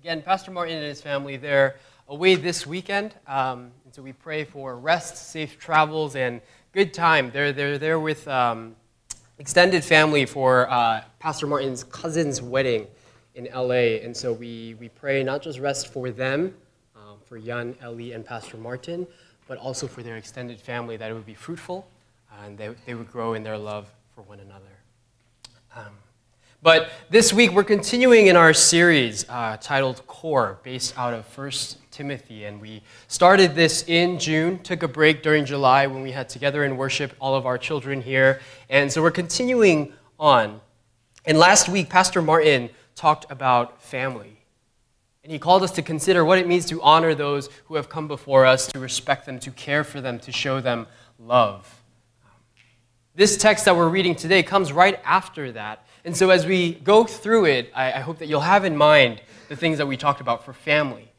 Again, Pastor Martin and his family, they're away this weekend. Um, and so we pray for rest, safe travels, and good time. They're, they're there with um, extended family for uh, Pastor Martin's cousin's wedding in LA. And so we, we pray not just rest for them, um, for Jan, Ellie, and Pastor Martin, but also for their extended family, that it would be fruitful and they, they would grow in their love for one another. But this week we're continuing in our series uh, titled Core, based out of 1 Timothy. And we started this in June, took a break during July when we had together in worship all of our children here. And so we're continuing on. And last week, Pastor Martin talked about family. And he called us to consider what it means to honor those who have come before us, to respect them, to care for them, to show them love. This text that we're reading today comes right after that. And so as we go through it, I, I hope that you'll have in mind the things that we talked about for family.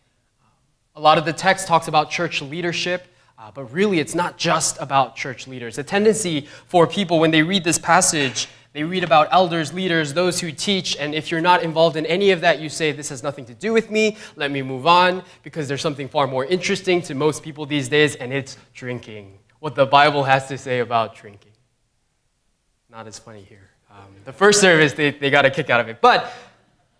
A lot of the text talks about church leadership, uh, but really it's not just about church leaders. A tendency for people when they read this passage, they read about elders, leaders, those who teach, and if you're not involved in any of that, you say, This has nothing to do with me, let me move on, because there's something far more interesting to most people these days, and it's drinking. What the Bible has to say about drinking not as funny here. Um, the first service, they, they got a kick out of it. But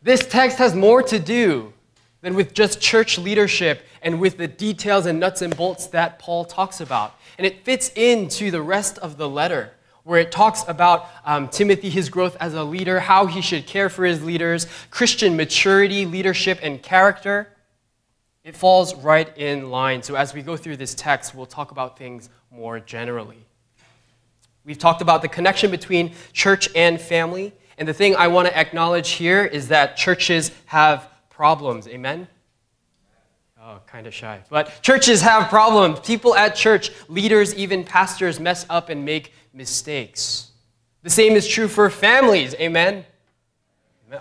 this text has more to do than with just church leadership and with the details and nuts and bolts that Paul talks about. And it fits into the rest of the letter, where it talks about um, Timothy, his growth as a leader, how he should care for his leaders, Christian maturity, leadership, and character. It falls right in line. So as we go through this text, we'll talk about things more generally. We've talked about the connection between church and family. And the thing I want to acknowledge here is that churches have problems. Amen? Oh, kind of shy. But churches have problems. People at church, leaders, even pastors, mess up and make mistakes. The same is true for families. Amen?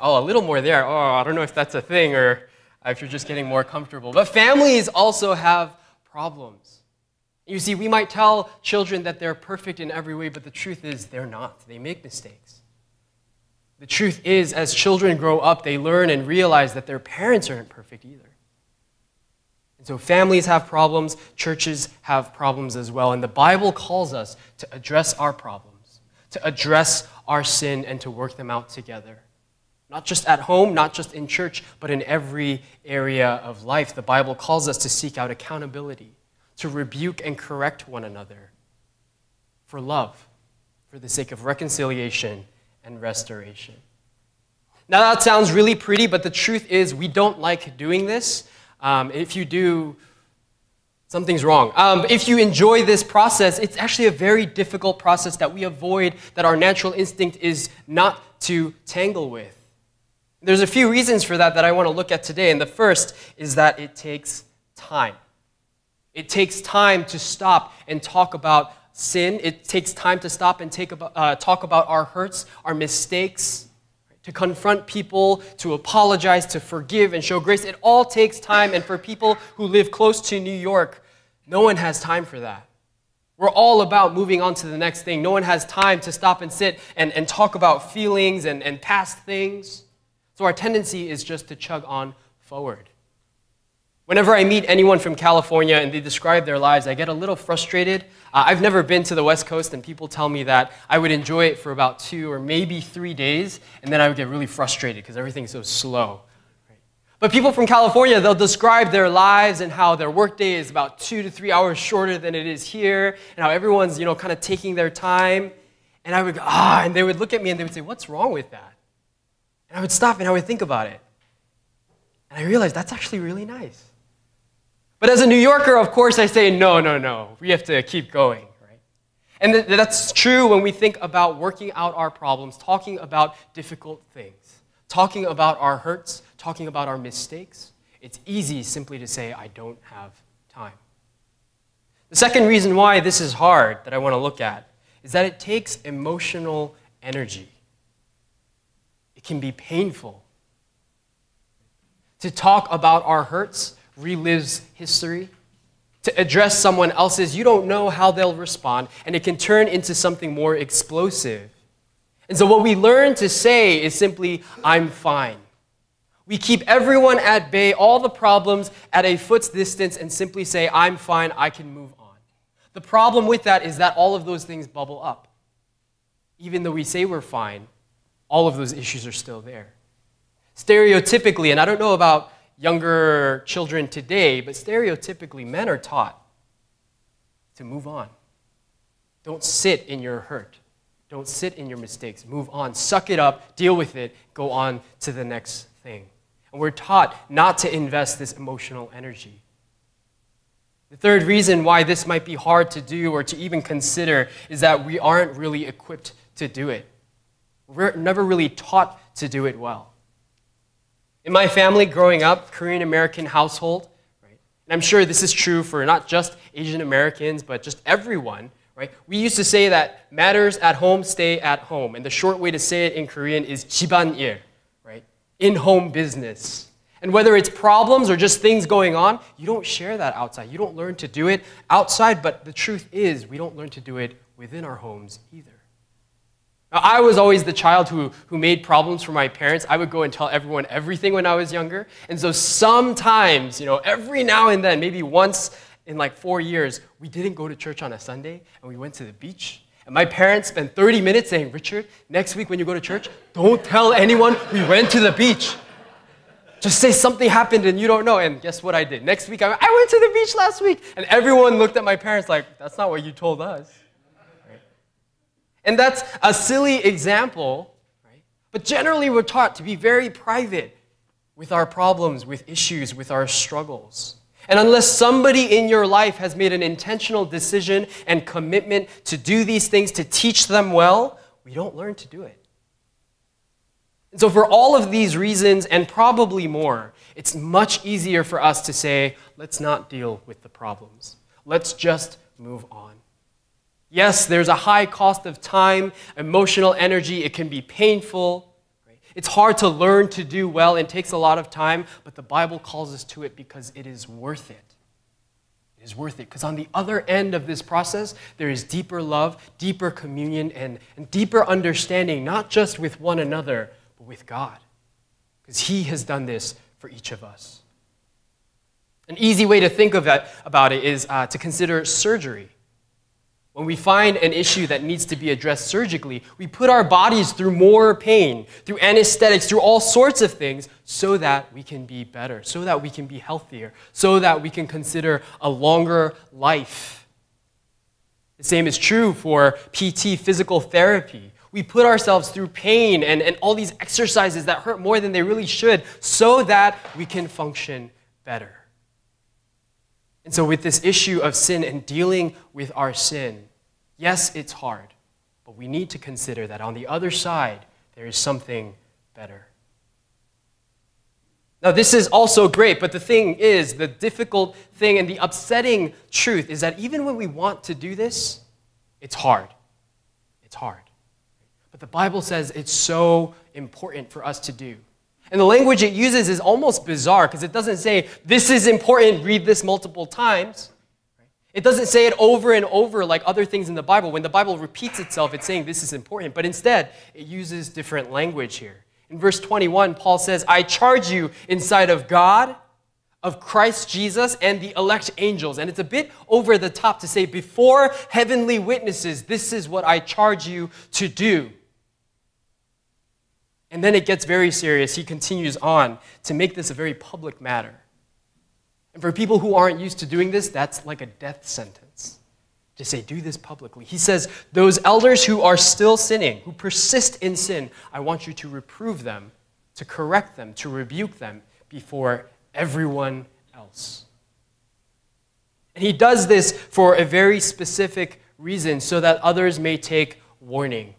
Oh, a little more there. Oh, I don't know if that's a thing or if you're just getting more comfortable. But families also have problems. You see, we might tell children that they're perfect in every way, but the truth is they're not. They make mistakes. The truth is, as children grow up, they learn and realize that their parents aren't perfect either. And so families have problems, churches have problems as well. And the Bible calls us to address our problems, to address our sin, and to work them out together. Not just at home, not just in church, but in every area of life. The Bible calls us to seek out accountability to rebuke and correct one another for love, for the sake of reconciliation and restoration. Now, that sounds really pretty, but the truth is, we don't like doing this. Um, if you do, something's wrong. Um, if you enjoy this process, it's actually a very difficult process that we avoid, that our natural instinct is not to tangle with. There's a few reasons for that that I want to look at today, and the first is that it takes time. It takes time to stop and talk about sin. It takes time to stop and take about, uh, talk about our hurts, our mistakes, to confront people, to apologize, to forgive, and show grace. It all takes time. And for people who live close to New York, no one has time for that. We're all about moving on to the next thing. No one has time to stop and sit and, and talk about feelings and, and past things. So our tendency is just to chug on forward. Whenever I meet anyone from California and they describe their lives, I get a little frustrated. Uh, I've never been to the West Coast, and people tell me that I would enjoy it for about two or maybe three days, and then I would get really frustrated because everything's so slow. But people from California, they'll describe their lives and how their workday is about two to three hours shorter than it is here, and how everyone's, you know, kind of taking their time. And I would go, ah, and they would look at me and they would say, what's wrong with that? And I would stop and I would think about it. And I realized that's actually really nice. But as a New Yorker, of course, I say, no, no, no. We have to keep going, right? And th- that's true when we think about working out our problems, talking about difficult things, talking about our hurts, talking about our mistakes. It's easy simply to say, I don't have time. The second reason why this is hard that I want to look at is that it takes emotional energy. It can be painful. To talk about our hurts, relives history. To address someone else's, you don't know how they'll respond, and it can turn into something more explosive. And so, what we learn to say is simply, I'm fine. We keep everyone at bay, all the problems at a foot's distance, and simply say, I'm fine, I can move on. The problem with that is that all of those things bubble up. Even though we say we're fine, all of those issues are still there. Stereotypically, and I don't know about younger children today, but stereotypically, men are taught to move on. Don't sit in your hurt. Don't sit in your mistakes. Move on. Suck it up, deal with it, go on to the next thing. And we're taught not to invest this emotional energy. The third reason why this might be hard to do or to even consider is that we aren't really equipped to do it. We're never really taught to do it well. In my family growing up, Korean American household, right, and I'm sure this is true for not just Asian Americans, but just everyone, right? We used to say that matters at home stay at home. And the short way to say it in Korean is 집안일, right? In-home business. And whether it's problems or just things going on, you don't share that outside. You don't learn to do it outside, but the truth is, we don't learn to do it within our homes either. Now, I was always the child who, who made problems for my parents. I would go and tell everyone everything when I was younger. And so sometimes, you know, every now and then, maybe once in like four years, we didn't go to church on a Sunday and we went to the beach. And my parents spent 30 minutes saying, Richard, next week when you go to church, don't tell anyone we went to the beach. Just say something happened and you don't know. And guess what I did? Next week, I went, I went to the beach last week. And everyone looked at my parents like, that's not what you told us. And that's a silly example, right? But generally, we're taught to be very private with our problems, with issues, with our struggles. And unless somebody in your life has made an intentional decision and commitment to do these things, to teach them well, we don't learn to do it. And so, for all of these reasons, and probably more, it's much easier for us to say, let's not deal with the problems. Let's just move on. Yes, there's a high cost of time, emotional energy. It can be painful. It's hard to learn to do well and takes a lot of time, but the Bible calls us to it because it is worth it. It is worth it because on the other end of this process, there is deeper love, deeper communion, and, and deeper understanding, not just with one another, but with God. Because He has done this for each of us. An easy way to think of that, about it is uh, to consider surgery. When we find an issue that needs to be addressed surgically, we put our bodies through more pain, through anesthetics, through all sorts of things so that we can be better, so that we can be healthier, so that we can consider a longer life. The same is true for PT physical therapy. We put ourselves through pain and, and all these exercises that hurt more than they really should so that we can function better. And so, with this issue of sin and dealing with our sin, yes, it's hard, but we need to consider that on the other side, there is something better. Now, this is also great, but the thing is, the difficult thing and the upsetting truth is that even when we want to do this, it's hard. It's hard. But the Bible says it's so important for us to do. And the language it uses is almost bizarre because it doesn't say, this is important, read this multiple times. It doesn't say it over and over like other things in the Bible. When the Bible repeats itself, it's saying this is important. But instead, it uses different language here. In verse 21, Paul says, I charge you inside of God, of Christ Jesus, and the elect angels. And it's a bit over the top to say, before heavenly witnesses, this is what I charge you to do. And then it gets very serious. He continues on to make this a very public matter. And for people who aren't used to doing this, that's like a death sentence to say, do this publicly. He says, Those elders who are still sinning, who persist in sin, I want you to reprove them, to correct them, to rebuke them before everyone else. And he does this for a very specific reason, so that others may take warning.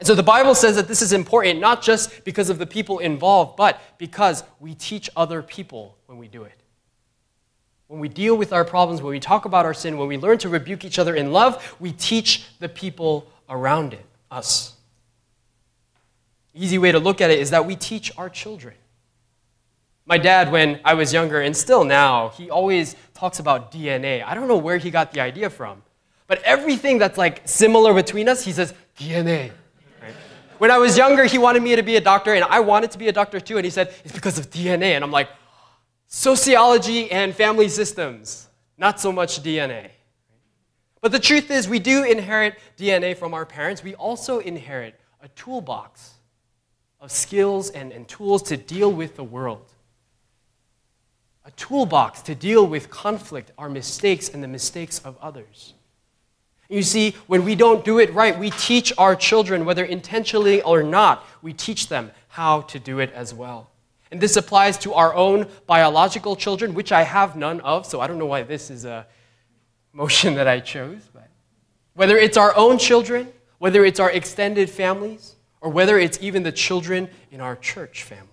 And so the Bible says that this is important not just because of the people involved, but because we teach other people when we do it. When we deal with our problems, when we talk about our sin, when we learn to rebuke each other in love, we teach the people around it, us. Easy way to look at it is that we teach our children. My dad, when I was younger, and still now, he always talks about DNA. I don't know where he got the idea from. But everything that's like similar between us, he says, DNA. When I was younger, he wanted me to be a doctor, and I wanted to be a doctor too. And he said, It's because of DNA. And I'm like, Sociology and family systems, not so much DNA. But the truth is, we do inherit DNA from our parents. We also inherit a toolbox of skills and, and tools to deal with the world. A toolbox to deal with conflict, our mistakes, and the mistakes of others. You see, when we don't do it right, we teach our children, whether intentionally or not, we teach them how to do it as well. And this applies to our own biological children, which I have none of, so I don't know why this is a motion that I chose. But whether it's our own children, whether it's our extended families, or whether it's even the children in our church family,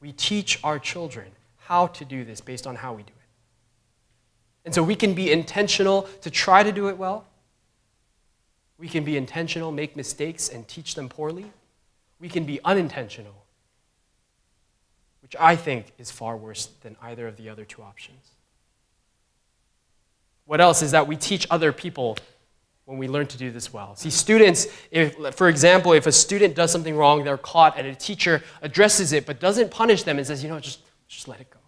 we teach our children how to do this based on how we do it. And so we can be intentional to try to do it well, we can be intentional, make mistakes, and teach them poorly. We can be unintentional, which I think is far worse than either of the other two options. What else is that we teach other people when we learn to do this well. See, students, if, for example, if a student does something wrong, they're caught, and a teacher addresses it but doesn't punish them and says, you know, just, just let it go.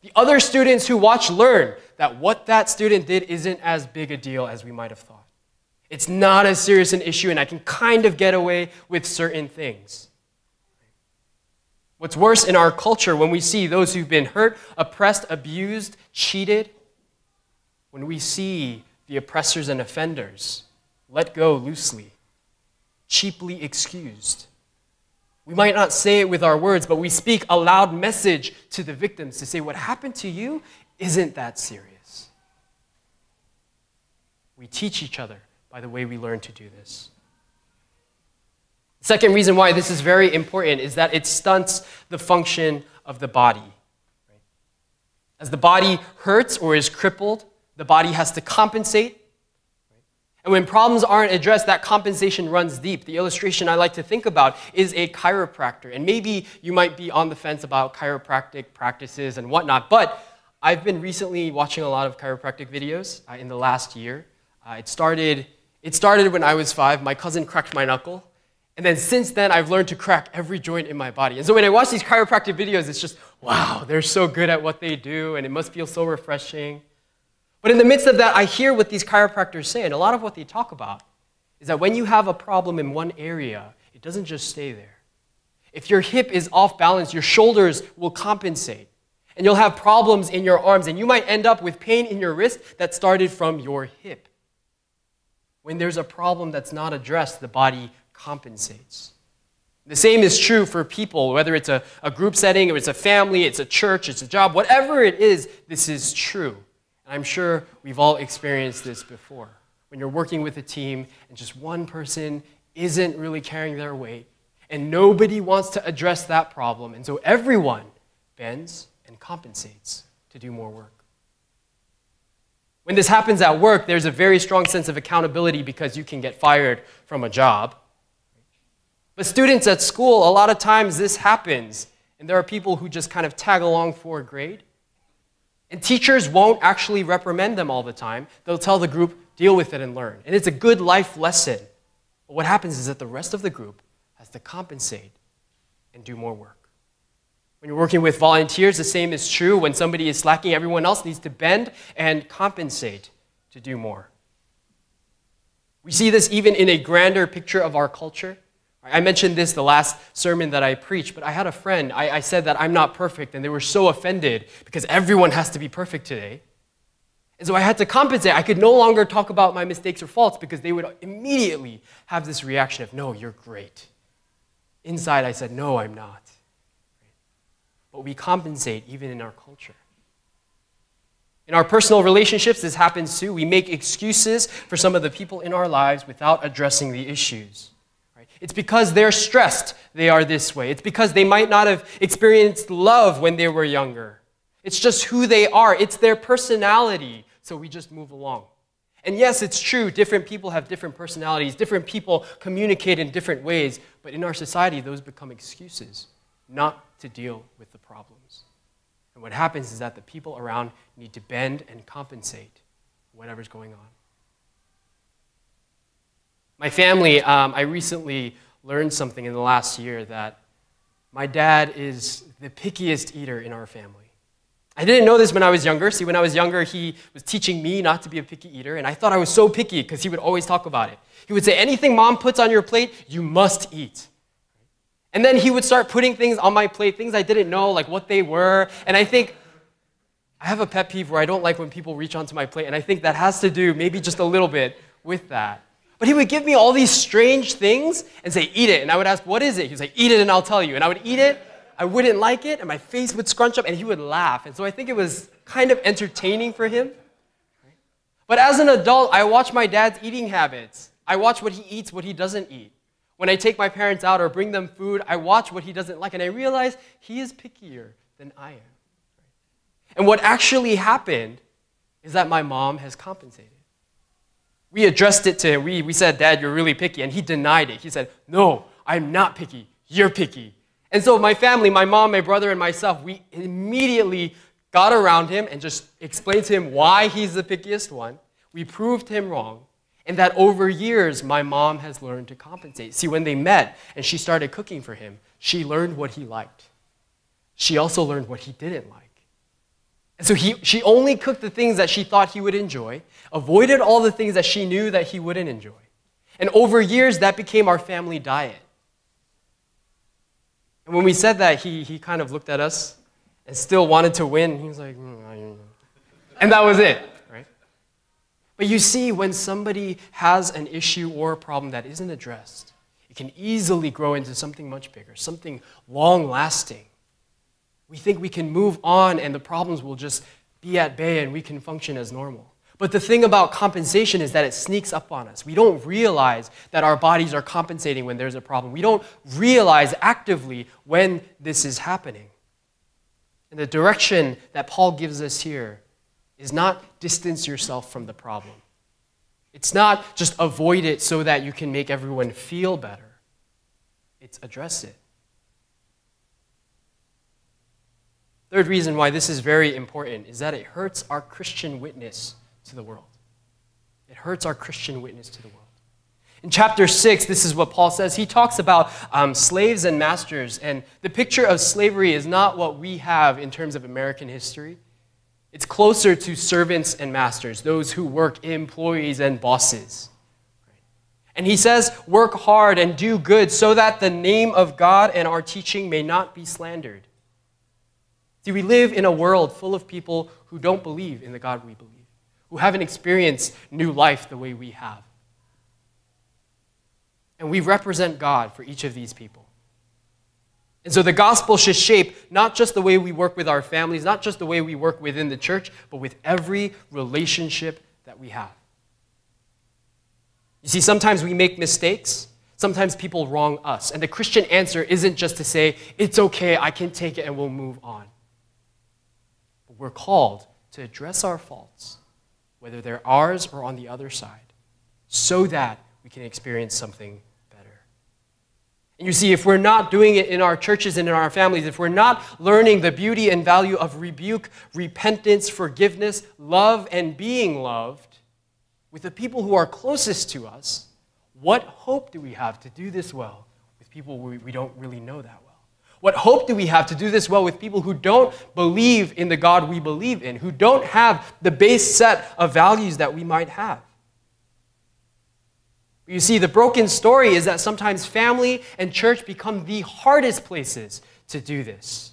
The other students who watch learn that what that student did isn't as big a deal as we might have thought. It's not as serious an issue, and I can kind of get away with certain things. What's worse in our culture, when we see those who've been hurt, oppressed, abused, cheated, when we see the oppressors and offenders let go loosely, cheaply excused, we might not say it with our words, but we speak a loud message to the victims to say, What happened to you isn't that serious. We teach each other by the way we learn to do this. Second reason why this is very important is that it stunts the function of the body. As the body hurts or is crippled, the body has to compensate. And when problems aren't addressed, that compensation runs deep. The illustration I like to think about is a chiropractor. And maybe you might be on the fence about chiropractic practices and whatnot, but I've been recently watching a lot of chiropractic videos uh, in the last year. Uh, it started it started when I was five. My cousin cracked my knuckle. And then since then, I've learned to crack every joint in my body. And so when I watch these chiropractic videos, it's just, wow, they're so good at what they do, and it must feel so refreshing. But in the midst of that, I hear what these chiropractors say, and a lot of what they talk about is that when you have a problem in one area, it doesn't just stay there. If your hip is off balance, your shoulders will compensate. And you'll have problems in your arms, and you might end up with pain in your wrist that started from your hip. When there's a problem that's not addressed, the body compensates. The same is true for people, whether it's a, a group setting, or it's a family, it's a church, it's a job, whatever it is, this is true. And I'm sure we've all experienced this before. When you're working with a team and just one person isn't really carrying their weight, and nobody wants to address that problem, and so everyone bends and compensates to do more work. When this happens at work, there's a very strong sense of accountability because you can get fired from a job. But students at school, a lot of times this happens, and there are people who just kind of tag along for a grade. And teachers won't actually reprimand them all the time. They'll tell the group, deal with it and learn. And it's a good life lesson. But what happens is that the rest of the group has to compensate and do more work. When you're working with volunteers, the same is true. When somebody is slacking, everyone else needs to bend and compensate to do more. We see this even in a grander picture of our culture. I mentioned this the last sermon that I preached, but I had a friend. I, I, said that I'm not perfect, and they were so offended because everyone has to be perfect today. And so I had to compensate. I could no longer talk about my mistakes or faults because they would immediately have this reaction of, no, you're great. Inside, I said, no, I'm not but we compensate even in our culture. In our personal relationships, this happens too. We make excuses for some of the people in our lives without addressing the issues. It's because they're stressed they are this way. It's because they might not have experienced love when they were younger. It's just who they are, it's their personality. So we just move along. And yes, it's true, different people have different personalities, different people communicate in different ways, but in our society, those become excuses not to deal with the problems. And what happens is that the people around need to bend and compensate whatever's going on. My family, um, I recently learned something in the last year that my dad is the pickiest eater in our family. I didn't know this when I was younger. See, when I was younger, he was teaching me not to be a picky eater, and I thought I was so picky because he would always talk about it. He would say, Anything mom puts on your plate, you must eat. And then he would start putting things on my plate, things I didn't know, like what they were. And I think I have a pet peeve where I don't like when people reach onto my plate, and I think that has to do maybe just a little bit with that. But he would give me all these strange things and say, Eat it. And I would ask, What is it? He was like, Eat it and I'll tell you. And I would eat it I wouldn't like it, and my face would scrunch up, and he would laugh. And so I think it was kind of entertaining for him. But as an adult, I watch my dad's eating habits. I watch what he eats, what he doesn't eat. When I take my parents out or bring them food, I watch what he doesn't like, and I realize he is pickier than I am. And what actually happened is that my mom has compensated. We addressed it to him. We, we said, Dad, you're really picky. And he denied it. He said, No, I'm not picky. You're picky. And so my family, my mom, my brother, and myself, we immediately got around him and just explained to him why he's the pickiest one. We proved him wrong. And that over years, my mom has learned to compensate. See, when they met and she started cooking for him, she learned what he liked. She also learned what he didn't like. And so he, she only cooked the things that she thought he would enjoy, avoided all the things that she knew that he wouldn't enjoy. And over years, that became our family diet. And when we said that, he, he kind of looked at us and still wanted to win. He was like, mm, and that was it, right? But you see, when somebody has an issue or a problem that isn't addressed, it can easily grow into something much bigger, something long lasting. We think we can move on and the problems will just be at bay and we can function as normal. But the thing about compensation is that it sneaks up on us. We don't realize that our bodies are compensating when there's a problem. We don't realize actively when this is happening. And the direction that Paul gives us here is not distance yourself from the problem. It's not just avoid it so that you can make everyone feel better. It's address it. Third reason why this is very important is that it hurts our Christian witness to the world. It hurts our Christian witness to the world. In chapter 6, this is what Paul says. He talks about um, slaves and masters, and the picture of slavery is not what we have in terms of American history. It's closer to servants and masters, those who work, employees and bosses. And he says, Work hard and do good so that the name of God and our teaching may not be slandered. See, we live in a world full of people who don't believe in the God we believe who haven't experienced new life the way we have. And we represent God for each of these people. And so the gospel should shape not just the way we work with our families, not just the way we work within the church, but with every relationship that we have. You see, sometimes we make mistakes. Sometimes people wrong us. And the Christian answer isn't just to say, it's okay, I can take it, and we'll move on. We're called to address our faults whether they're ours or on the other side, so that we can experience something better. And you see, if we're not doing it in our churches and in our families, if we're not learning the beauty and value of rebuke, repentance, forgiveness, love, and being loved with the people who are closest to us, what hope do we have to do this well with people we, we don't really know that well? What hope do we have to do this well with people who don't believe in the God we believe in, who don't have the base set of values that we might have? You see, the broken story is that sometimes family and church become the hardest places to do this.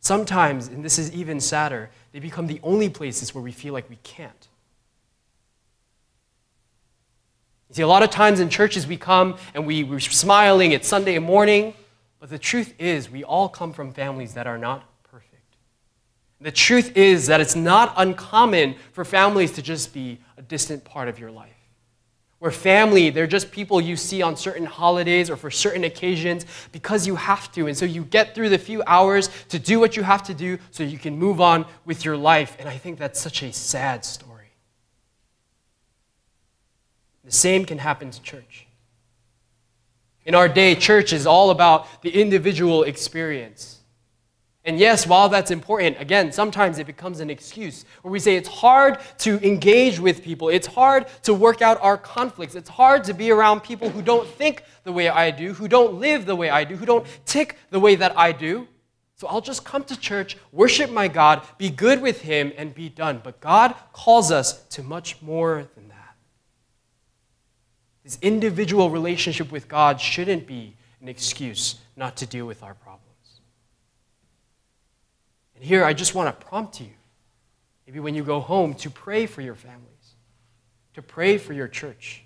Sometimes, and this is even sadder, they become the only places where we feel like we can't. You see, a lot of times in churches we come and we, we're smiling, it's Sunday morning, but the truth is, we all come from families that are not perfect. The truth is that it's not uncommon for families to just be a distant part of your life. Where family, they're just people you see on certain holidays or for certain occasions because you have to. And so you get through the few hours to do what you have to do so you can move on with your life. And I think that's such a sad story. The same can happen to church. In our day, church is all about the individual experience. And yes, while that's important, again, sometimes it becomes an excuse where we say it's hard to engage with people. It's hard to work out our conflicts. It's hard to be around people who don't think the way I do, who don't live the way I do, who don't tick the way that I do. So I'll just come to church, worship my God, be good with Him, and be done. But God calls us to much more than that. His individual relationship with God shouldn't be an excuse not to deal with our problems. And here I just want to prompt you, maybe when you go home, to pray for your families, to pray for your church.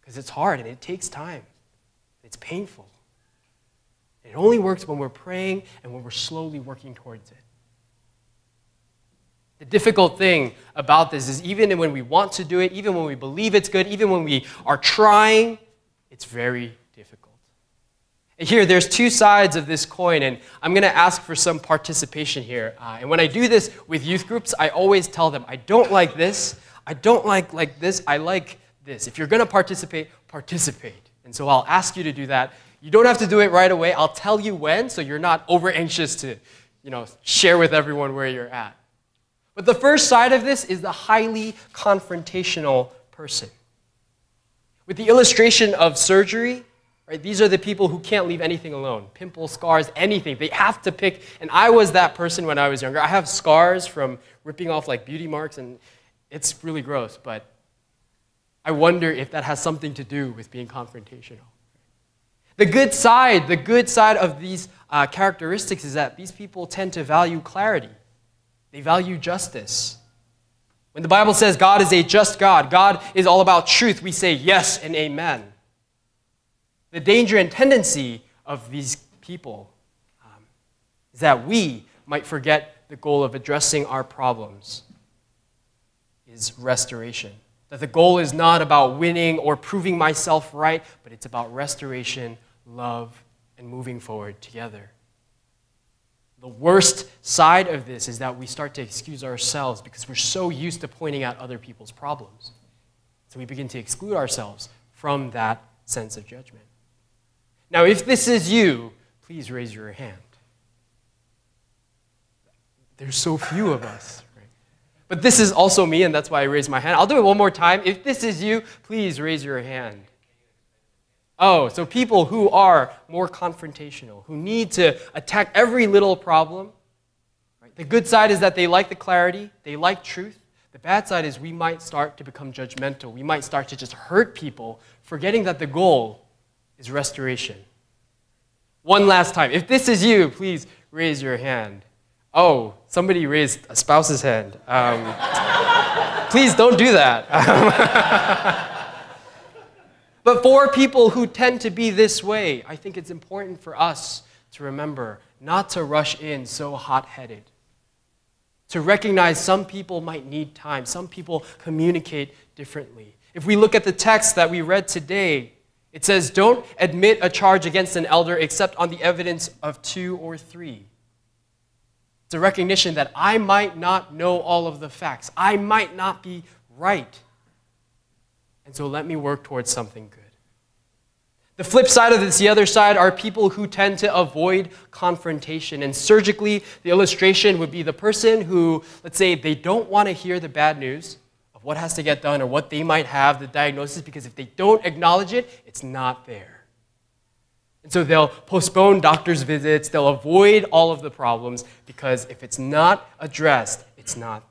Because it's hard and it takes time, it's painful. It only works when we're praying and when we're slowly working towards it. The difficult thing about this is even when we want to do it, even when we believe it's good, even when we are trying, it's very difficult. And here, there's two sides of this coin, and I'm going to ask for some participation here. Uh, and when I do this with youth groups, I always tell them, I don't like this, I don't like like this, I like this. If you're going to participate, participate. And so I'll ask you to do that. You don't have to do it right away. I'll tell you when, so you're not over anxious to, you know, share with everyone where you're at. But the first side of this is the highly confrontational person. With the illustration of surgery, right, these are the people who can't leave anything alone pimples, scars, anything. They have to pick. And I was that person when I was younger. I have scars from ripping off like beauty marks, and it's really gross, but I wonder if that has something to do with being confrontational. The good side, the good side of these uh, characteristics is that these people tend to value clarity. They value justice. When the Bible says God is a just God, God is all about truth, we say yes and amen. The danger and tendency of these people um, is that we might forget the goal of addressing our problems is restoration. That the goal is not about winning or proving myself right, but it's about restoration, love, and moving forward together. The worst side of this is that we start to excuse ourselves because we're so used to pointing out other people's problems. So we begin to exclude ourselves from that sense of judgment. Now, if this is you, please raise your hand. There's so few of us. Right? But this is also me, and that's why I raise my hand. I'll do it one more time. If this is you, please raise your hand. Oh, so people who are more confrontational, who need to attack every little problem. Right? The good side is that they like the clarity, they like truth. The bad side is we might start to become judgmental. We might start to just hurt people, forgetting that the goal is restoration. One last time. If this is you, please raise your hand. Oh, somebody raised a spouse's hand. Um, please don't do that. but for people who tend to be this way, I think it's important for us to remember not to rush in so hot headed. To recognize some people might need time, some people communicate differently. If we look at the text that we read today, it says, Don't admit a charge against an elder except on the evidence of two or three. It's a recognition that I might not know all of the facts. I might not be right. And so let me work towards something good. The flip side of this, the other side, are people who tend to avoid confrontation. And surgically, the illustration would be the person who, let's say, they don't want to hear the bad news of what has to get done or what they might have, the diagnosis, because if they don't acknowledge it, it's not there. And so they'll postpone doctor's visits, they'll avoid all of the problems because if it's not addressed, it's not.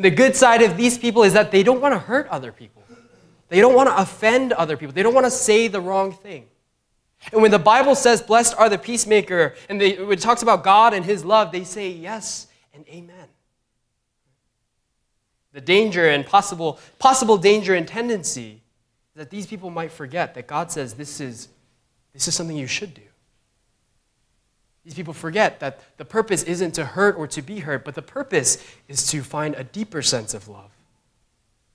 And the good side of these people is that they don't want to hurt other people. They don't want to offend other people. They don't want to say the wrong thing. And when the Bible says, Blessed are the peacemaker, and they, when it talks about God and his love, they say yes and amen. The danger and possible, possible danger and tendency that these people might forget that God says this is this is something you should do. These people forget that the purpose isn't to hurt or to be hurt, but the purpose is to find a deeper sense of love.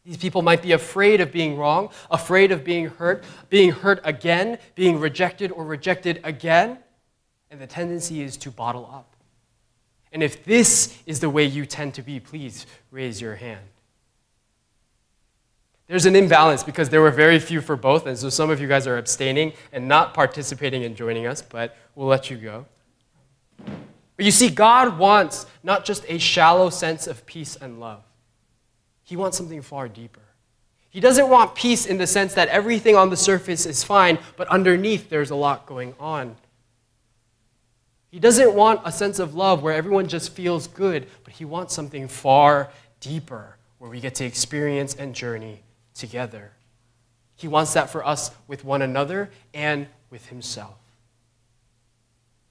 These people might be afraid of being wrong, afraid of being hurt, being hurt again, being rejected or rejected again, and the tendency is to bottle up. And if this is the way you tend to be, please raise your hand. There's an imbalance because there were very few for both, and so some of you guys are abstaining and not participating in joining us, but we'll let you go. But you see, God wants not just a shallow sense of peace and love, He wants something far deeper. He doesn't want peace in the sense that everything on the surface is fine, but underneath there's a lot going on. He doesn't want a sense of love where everyone just feels good, but he wants something far deeper where we get to experience and journey together. He wants that for us with one another and with himself.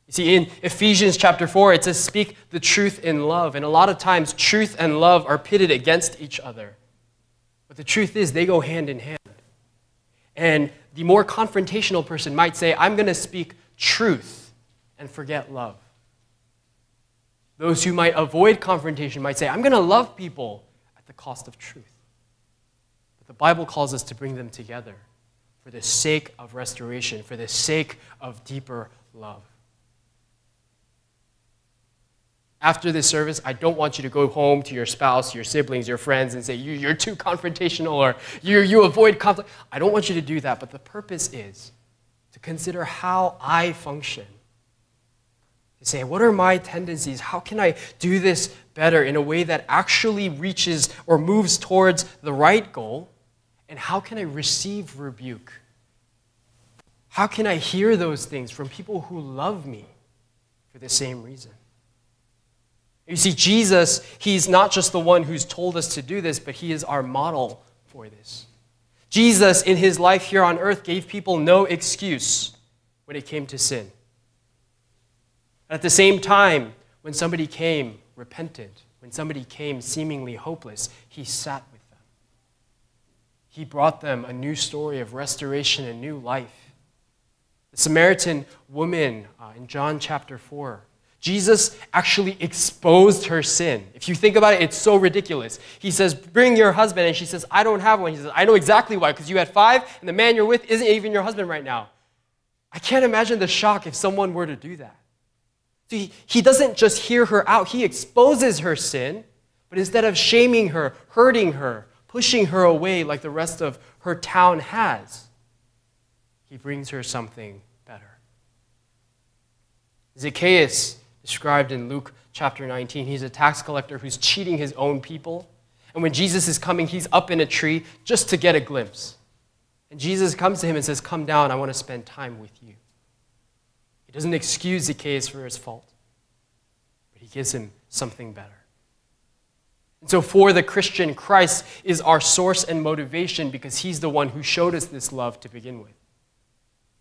You see, in Ephesians chapter 4, it says, Speak the truth in love. And a lot of times, truth and love are pitted against each other. But the truth is, they go hand in hand. And the more confrontational person might say, I'm going to speak truth and forget love. Those who might avoid confrontation might say, I'm going to love people at the cost of truth. But the Bible calls us to bring them together for the sake of restoration, for the sake of deeper love after this service, I don't want you to go home to your spouse, your siblings, your friends, and say, you, are too confrontational or you, you avoid conflict. I don't want you to do that, but the purpose is to consider how I function. To say, what are my tendencies? How can I do this better in a way that actually reaches or moves towards the right goal? And how can I receive rebuke? How can I hear those things from people who love me for the same reason? You see, Jesus, he's not just the one who's told us to do this, but he is our model for this. Jesus, in his life here on earth, gave people no excuse when it came to sin. At the same time, when somebody came repentant, when somebody came seemingly hopeless, he sat with them. He brought them a new story of restoration and new life. The Samaritan woman uh, in John chapter 4 Jesus actually exposed her sin. If you think about it, it's so ridiculous. He says, Bring your husband. And she says, I don't have one. He says, I know exactly why, because you had five, and the man you're with isn't even your husband right now. I can't imagine the shock if someone were to do that. See, he doesn't just hear her out, he exposes her sin, but instead of shaming her, hurting her, pushing her away like the rest of her town has, he brings her something better. Zacchaeus described in Luke chapter 19. He's a tax collector who's cheating his own people. And when Jesus is coming, he's up in a tree just to get a glimpse. And Jesus comes to him and says, Come down, I want to spend time with you. He doesn't excuse Zacchaeus for his fault, but he gives him something better. And so, for the Christian, Christ is our source and motivation because he's the one who showed us this love to begin with.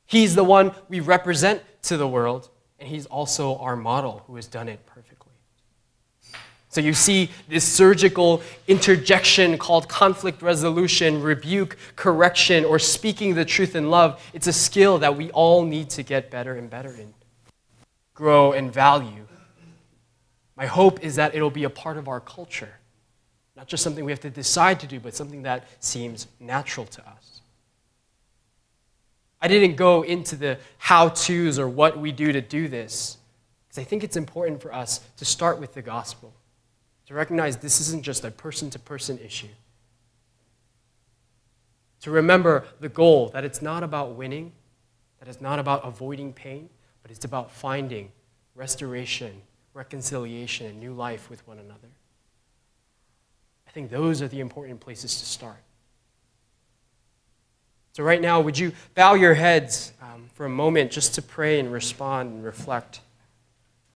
He's the one we represent to the world, and he's also our model who has done it perfectly. So you see this surgical interjection called conflict resolution, rebuke, correction, or speaking the truth in love. It's a skill that we all need to get better and better in, grow and value. My hope is that it'll be a part of our culture, not just something we have to decide to do, but something that seems natural to us. I didn't go into the how to's or what we do to do this, because I think it's important for us to start with the gospel, to recognize this isn't just a person to person issue. To remember the goal that it's not about winning, that it's not about avoiding pain, but it's about finding restoration, reconciliation, and new life with one another. I think those are the important places to start. So, right now, would you bow your heads um, for a moment just to pray and respond and reflect?